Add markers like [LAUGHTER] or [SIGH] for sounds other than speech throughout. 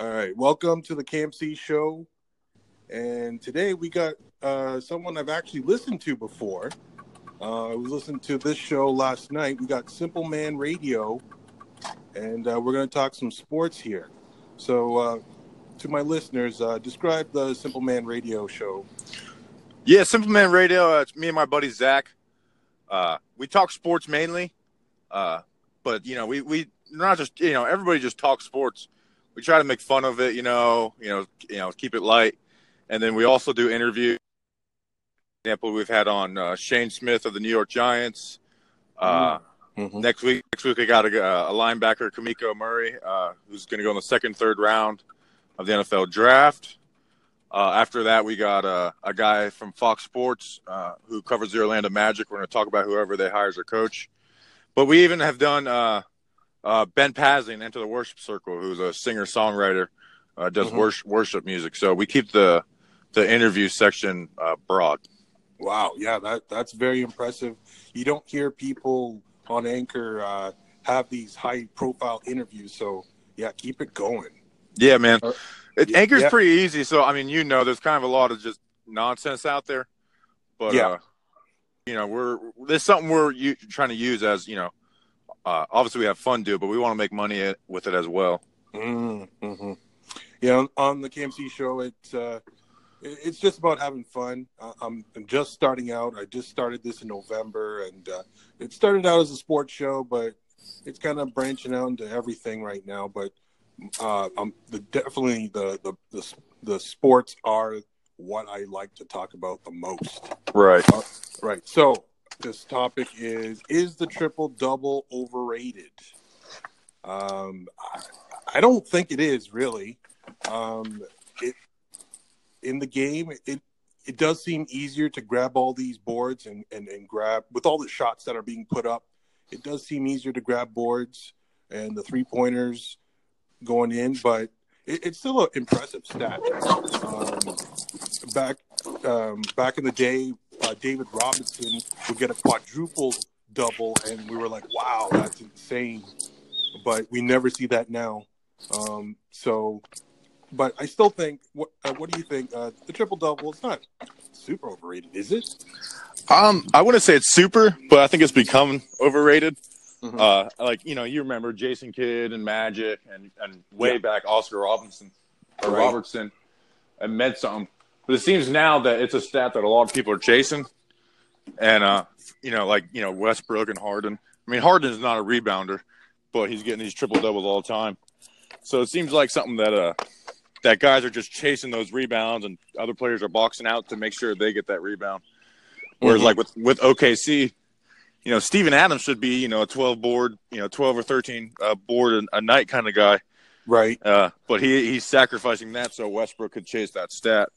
All right, welcome to the Camp C show. And today we got uh, someone I've actually listened to before. Uh, I was listening to this show last night. We got Simple Man Radio, and uh, we're going to talk some sports here. So, uh, to my listeners, uh, describe the Simple Man Radio show. Yeah, Simple Man Radio. Uh, it's me and my buddy Zach. We talk sports mainly, but you know, we we not just you know everybody just talks sports. We try to make fun of it, you know, you know, you know, keep it light, and then we also do interviews. Example, we've had on uh, Shane Smith of the New York Giants. Uh, Mhm. Next week, next week we got a, a linebacker, Kamiko Murray, uh, who's going to go in the second, third round of the NFL draft. Uh, after that, we got uh, a guy from Fox Sports uh, who covers the Orlando Magic. We're going to talk about whoever they hire as their coach. But we even have done uh, Ben Pasley, Enter the Worship Circle, who's a singer songwriter, uh, does Mhm. worship, worship music. So we keep the the interview section uh, broad. Wow, yeah, that that's very impressive. You don't hear people on Anchor uh, have these high profile interviews, so yeah, keep it going. Yeah, man. Uh, It, Anchor's yeah. pretty easy. So I mean, you know, there's kind of a lot of just nonsense out there, but Yeah. uh, you know, we're there's something we're u- trying to use as you know. Uh, obviously, we have fun do, but we want to make money with it as well. Mm-hmm. Yeah, on, on the KMC show, it's uh, it's just about having fun. Uh, I'm, I'm just starting out. I just started this in November, and uh, it started out as a sports show, but it's kind of branching out into everything right now. But uh, um, the definitely the, the the the sports are what I like to talk about the most. Right. Right. So this topic is: Is the triple double overrated? Um, I, I don't think it is really. Um, it in the game, it it does seem easier to grab all these boards and, and and grab with all the shots that are being put up. It does seem easier to grab boards and the three pointers going in, but it, it's still an impressive stat. Um, back um, back in the day, uh, David Robinson would get a quadruple double, and we were like, "Wow, that's insane!" But we never see that now. Um, so, but I still think. What uh, What do you think? Uh, the triple double is not super overrated, is it? Um, I wouldn't say it's super, but I think it's become overrated. Mhm. Uh, like you know, you remember Jason Kidd and Magic, and and way Yeah. back Oscar Robinson or Right. Robertson, and meant something. But it seems now that it's a stat that a lot of people are chasing, and uh, you know, like you know Westbrook and Harden. I mean, Harden is not a rebounder, but he's getting these triple doubles all the time. So it seems like something that uh that guys are just chasing those rebounds, and other players are boxing out to make sure they get that rebound. Whereas, Mhm. like with with OKC, you know, Steven Adams should be, you know, a 12 board, you know, 12 or 13 uh, board a, a night kind of guy. Right. Uh, but he he's sacrificing that so Westbrook could chase that stat.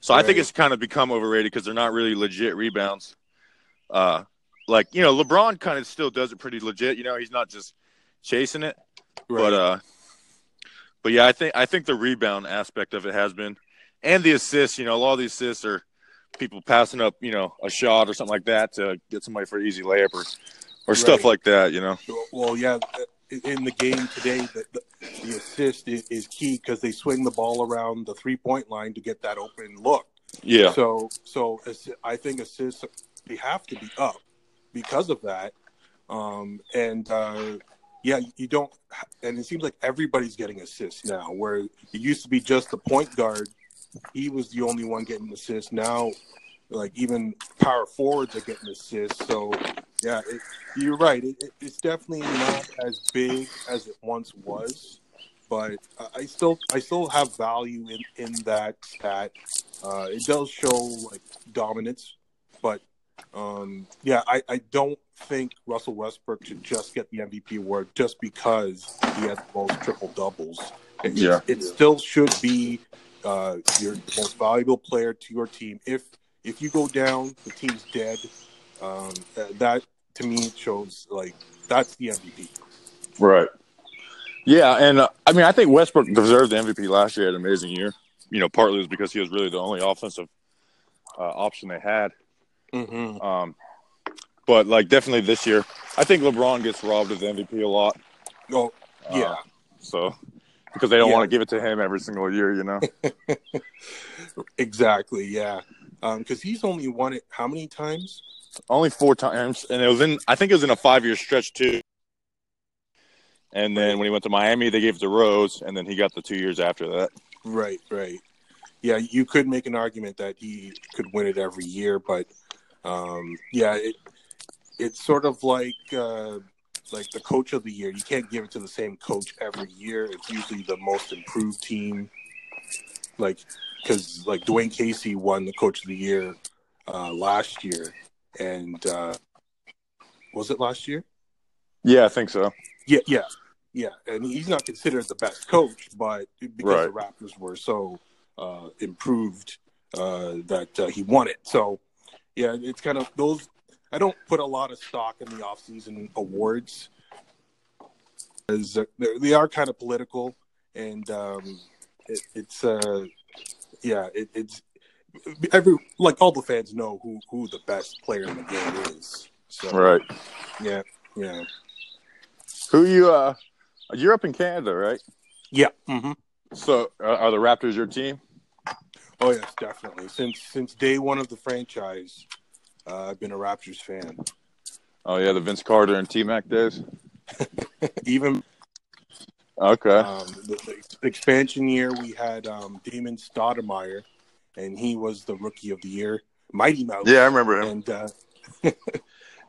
So I think it's kind of become overrated because they're not really legit rebounds. Uh, like you know, LeBron kind of still does it pretty legit. You know, he's not just chasing it. Right. But uh, but yeah, I think I think the rebound aspect of it has been, and the assists. You know, a lot of the assists are people passing up, you know, a shot or something like that to get somebody for an easy layup or or stuff like that. You know. Well, yeah, in the game today, the, the, the assist is, is key because they swing the ball around the three point line to get that open look. Yeah. So, so I think assists they have to be up because of that. Um, and uh, yeah, you don't, and it seems like everybody's getting assists now. Where it used to be just the point guard, he was the only one getting assists. Now, like even power forwards are getting assists. So, yeah, it, you're right. It, it, it's definitely not as big as it once was, but I- I still I still have value in in that stat. Uh, it does show like dominance, but um, yeah, I, I don't think Russell Westbrook should just get the MVP award just because he has the most triple doubles. It, Yeah. it still should be uh, your most valuable player to your team. If if you go down, the team's dead. Um, uh, that to me shows like that's the MVP. Right. Yeah, and uh, I mean, I think Westbrook deserved the MVP last year. Had an amazing year. You know, partly was because he was really the only offensive uh, option they had. Mm-hmm. Um, but like definitely this year, I think LeBron gets robbed of the MVP a lot. Oh, yeah. Uh, so because they don't Yeah. want to give it to him every single year. You know. [LAUGHS] exactly, yeah. Because he's only won it how many times? Only four times, and it was in. I think it was in a five-year stretch too. And then when he went to Miami, they gave it to Rose, and then he got the two years after that. Right, right. Yeah, you could make an argument that he could win it every year, but um, yeah, it it's sort of like uh, like the coach of the year. You can't give it to the same coach every year. It's usually the most improved team. Like because like Dwane Casey won the coach of the year uh, last year, and uh, was it last year? Yeah, I think so. Yeah, yeah, yeah. And he's not considered the best coach, but because the Raptors were so uh, improved uh, that uh, he won it. So, yeah, it's kind of those. I don't put a lot of stock in the offseason awards, as they are kind of political, and um, it, it's uh, yeah, it, it's every like all the fans know who who the best player in the game is. So, Right. yeah, yeah, Who you? Uh, you're up in Canada, right? yeah. hmm So uh, are the Raptors your team? Oh yes, definitely. Since since day one of the franchise, uh, I've been a Raptors fan. Oh yeah, the Vince Carter and T Mac days. [LAUGHS] Even Okay. um, the, the expansion year, we had um, Damon Stoudemire, and he was the rookie of the year, Mighty Mouse. yeah, I remember him. and uh, [LAUGHS]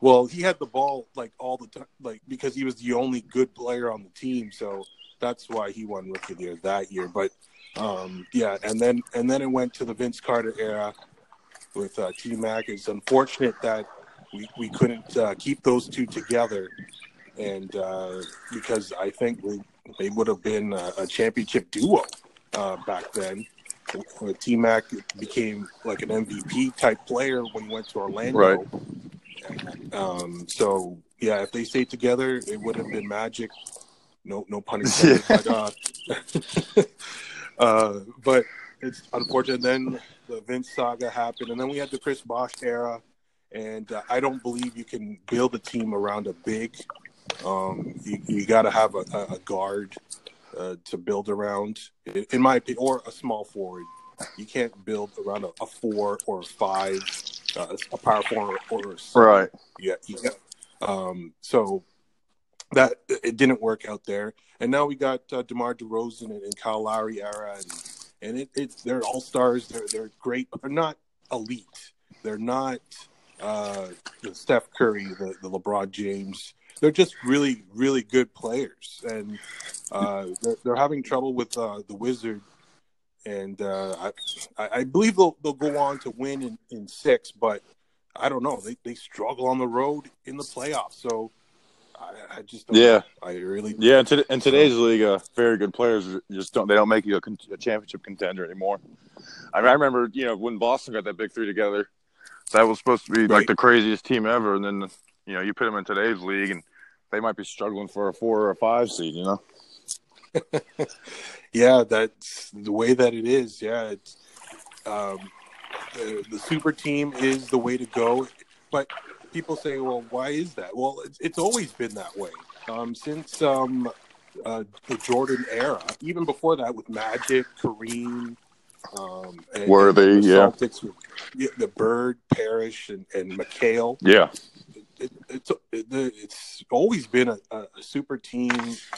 well, he had the ball like all the time, like because he was the only good player on the team, so that's why he won rookie of the year that year. But um, yeah, and then and then it went to the Vince Carter era with uh, T Mac. It's unfortunate that we we couldn't uh, keep those two together, and uh, because I think we, they would have been a, a championship duo uh, back then. T Mac became like an MVP type player when he went to Orlando. Right. Um, so yeah, if they stayed together, it would have been magic. No, no pun [LAUGHS] intended. but, [LAUGHS] uh, uh, but it's unfortunate. Then the Vince saga happened, and then we had the Chris Bosh era. And uh, I don't believe you can build a team around a big. Um, you, you got to have a a guard uh, to build around, in, my opinion, or a small forward. You can't build around a, a four or a five, uh, a power forward or a seven. Right. Yeah, yeah. Um, so that it didn't work out there, and now we got uh, Demar Derozan and, and Kyle Lowry era, and and it, it's they're all stars. They're they're great, but they're not elite. They're not uh, the Steph Curry, the, the LeBron James. They're just really really good players, and uh, they're, they're having trouble with uh, the Wizard. And uh, I, I believe they'll, they'll go on to win in, in six, but I don't know. They they struggle on the road in the playoffs, so I, I just don't Yeah. I really Yeah, in, to, in today's league, uh, very good players just don't. They don't make you a, con- a championship contender anymore. I, mean, I remember, you know, when Boston got that big three together, that was supposed to be Right. like the craziest team ever. And then, you know, you put them in today's league, and they might be struggling for a four or a five seed. You know. [LAUGHS] yeah, that's the way that it is. Yeah, it's um, the, the super team is the way to go, but people say, well, why is that? Well, it's, it's always been that way um, since um, uh, the Jordan era. Even before that, with Magic, Kareem, um, and, Worthy, and the yeah. Celtics, yeah, the Bird, Parish, and, and McHale. Yeah. It, it's it, it's always been a, a super team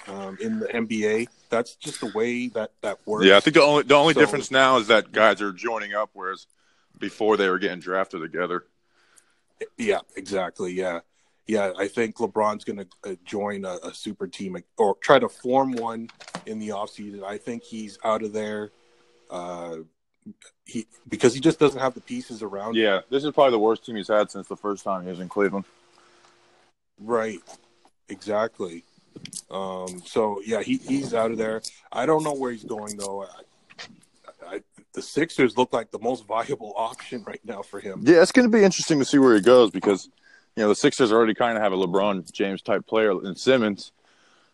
um, in the NBA. That's just the way that that works. Yeah, I think the only the only So- difference now is that guys are joining up, whereas before they were getting drafted together. Yeah, exactly. Yeah, yeah. I think LeBron's going to uh, join a, a super team or try to form one in the offseason. I think he's out of there. Uh, he because he just doesn't have the pieces around. him. Yeah, this is probably the worst team he's had since the first time he was in Cleveland. Right. Exactly. Um, so yeah, he, he's out of there. I don't know where he's going though. I, I, the Sixers look like the most viable [LAUGHS] option right now for him. Yeah, it's going to be interesting to see where he goes because you know the Sixers already kind of have a LeBron James type player in Simmons,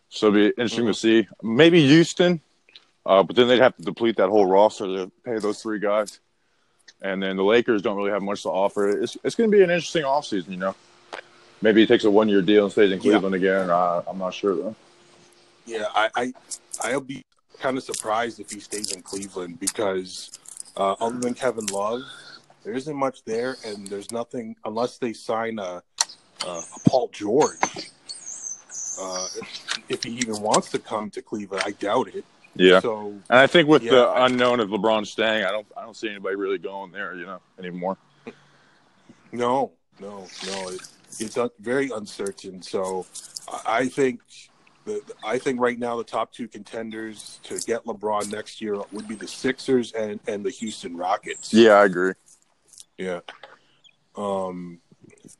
so it'll be interesting to see. Maybe Houston, uh, but then they'd have to deplete that whole roster to pay those three guys, and then the Lakers don't really have much to offer. It's it's going to be an interesting offseason, you know. Maybe he takes a one year deal and stays in Yeah. Cleveland again. Uh, I'm not sure though. Yeah, I, I I'll be kind of surprised if he stays in Cleveland because uh, other than Kevin Love, there isn't much there, and there's nothing unless they sign a, a, a Paul George. Uh, if he even wants to come to Cleveland, I doubt it. Yeah. So And I think with Yeah. the unknown of LeBron staying, I don't I don't see anybody really going there, you know, anymore. no, no, no, it, it's un, very uncertain. So I, think. The, I think right now the top two contenders to get LeBron next year would be the Sixers and, and the Houston Rockets. Yeah, I agree. Yeah. Um.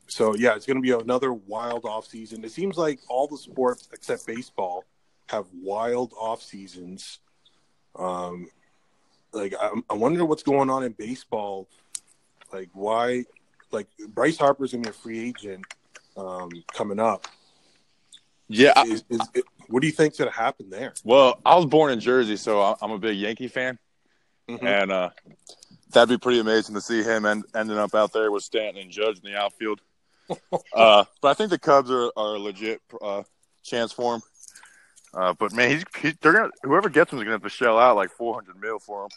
So yeah, it's going to be another wild off season. It seems like all the sports except baseball have wild off seasons. Um, like I, I wonder what's going on in baseball. Like why? Like Bryce Harper's to be a free agent um, coming up. Yeah. I- Is, is it, what do you think's to happen there? well, I was born in Jersey, so I'm a big Yankee fan, Mhm. and uh, that'd be pretty amazing to see him end, ending up out there with Stanton and Judge in the outfield. [LAUGHS] uh, but I think the Cubs are, are a legit uh, chance for him. Uh, but man, he's, he's they're gonna whoever gets him is gonna have to shell out like 400 mil for him.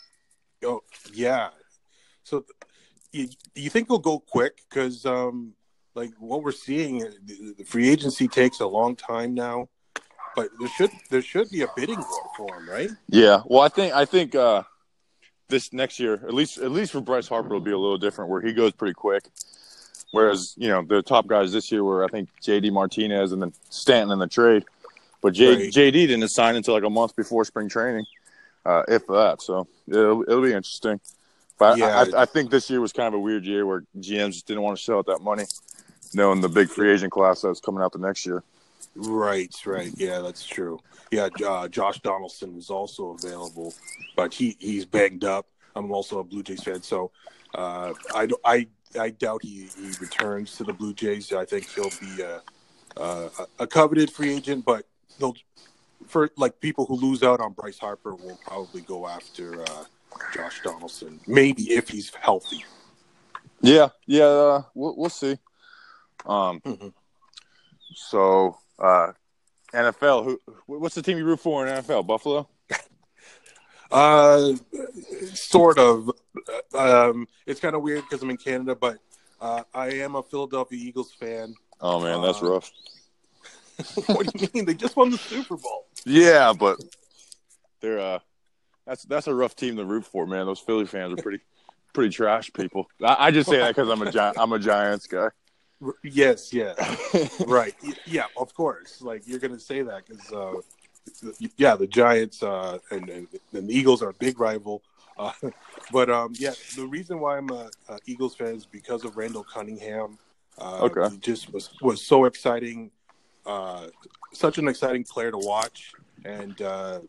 Oh yeah. So you you think it'll go quick because um like what we're seeing the, the free agency takes a long time now, but there should there should be a bidding war for him, right? Yeah, well, I think I think uh, this next year, at least at least for Bryce Harper, will be a little different, where he goes pretty quick. Whereas you know the top guys this year were I think J.D. Martinez and then Stanton in the trade, but J, Right. J.D. didn't sign until like a month before spring training, uh, if that. So it'll, it'll be interesting. But Yeah. I, I, I think this year was kind of a weird year where GMs just didn't want to shell out that money, knowing the big free agent class that's coming out the next year. Right, right. Yeah, that's true. Yeah, uh, Josh Donaldson is also available, but he he's banged up. I'm also a Blue Jays fan, so uh, I I I doubt he, he returns to the Blue Jays. I think he'll be a a, a coveted free agent, but they'll for like people who lose out on Bryce Harper will probably go after uh, Josh Donaldson, maybe if he's healthy. Yeah, yeah, uh, we'll, we'll see. Um, Mhm. so uh, NFL, who, what's the team you root for in NFL? Buffalo. [LAUGHS] Uh, sort of. Um, it's kind of weird because I'm in Canada, but uh, I am a Philadelphia Eagles fan. Oh man, that's Uh, rough. [LAUGHS] what do you mean? They just won the Super Bowl. Yeah, but they're uh, that's that's a rough team to root for, man. Those Philly fans are pretty pretty trash people. I, I just say that because I'm a Gi- I'm a Giants guy. Yes, yeah, right. Yeah, of course. Like you're gonna say that because, uh, yeah, the Giants uh, and, and and the Eagles are a big rival. Uh, but um, yeah, the reason why I'm a, a Eagles fan is because of Randall Cunningham. Uh, Okay. he just was was so exciting, uh, such an exciting player to watch, and uh,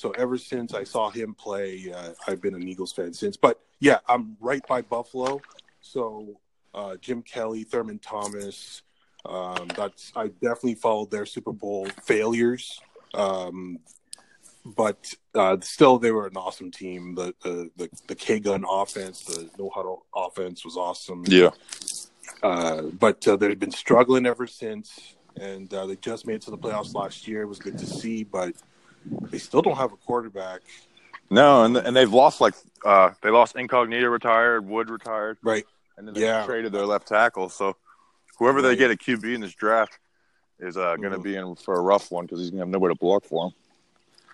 so ever since I saw him play, uh, I've been an Eagles fan since. But yeah, I'm right by Buffalo, so uh, Jim Kelly, Thurman Thomas. Um, that's I definitely followed their Super Bowl failures, um, but uh, still they were an awesome team. The the the, the K gun offense, the no huddle offense was awesome. yeah, Uh, but uh, they've been struggling ever since, and uh, they just made it to the playoffs last year. It was good to see, but they still don't have a quarterback. no, and and they've lost like uh, they lost Incognito retired, Wood retired, Right. and then they Yeah. traded their left tackle. So whoever they get a QB in this draft is uh, going to Mhm. be in for a rough one because he's going to have nobody to block for him.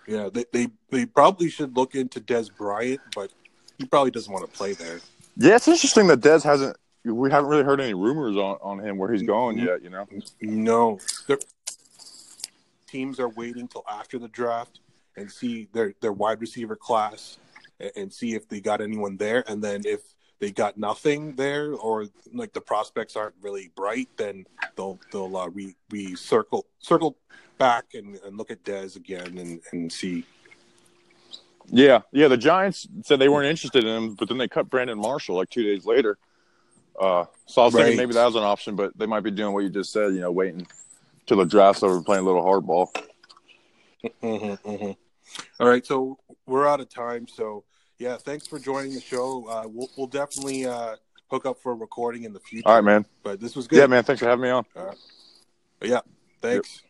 Yeah, they, they they probably should look into Dez Bryant, but he probably doesn't want to play there. Yeah, it's interesting that Dez hasn't. We haven't really heard any rumors on, on him where he's going Mhm. yet. You know. No, teams are waiting till after the draft and see their their wide receiver class and, and see if they got anyone there, and then if they got nothing there or like the prospects aren't really bright, then they'll they'll uh, re, re circle circle back and, and look at Dez again and, and see. Yeah, yeah. The Giants said they weren't interested in him, but then they cut Brandon Marshall like two days later. Uh, so I was thinking maybe that was an option, but they might be doing what you just said. You know, waiting till the draft's over, playing a little hardball. Mm-hmm, mm-hmm. All right, so we're out of time. So yeah, thanks for joining the show. Uh, we'll we'll definitely uh, hook up for a recording in the future. All right, man. But this was good. Yeah, man. Thanks for having me on. Yeah, thanks.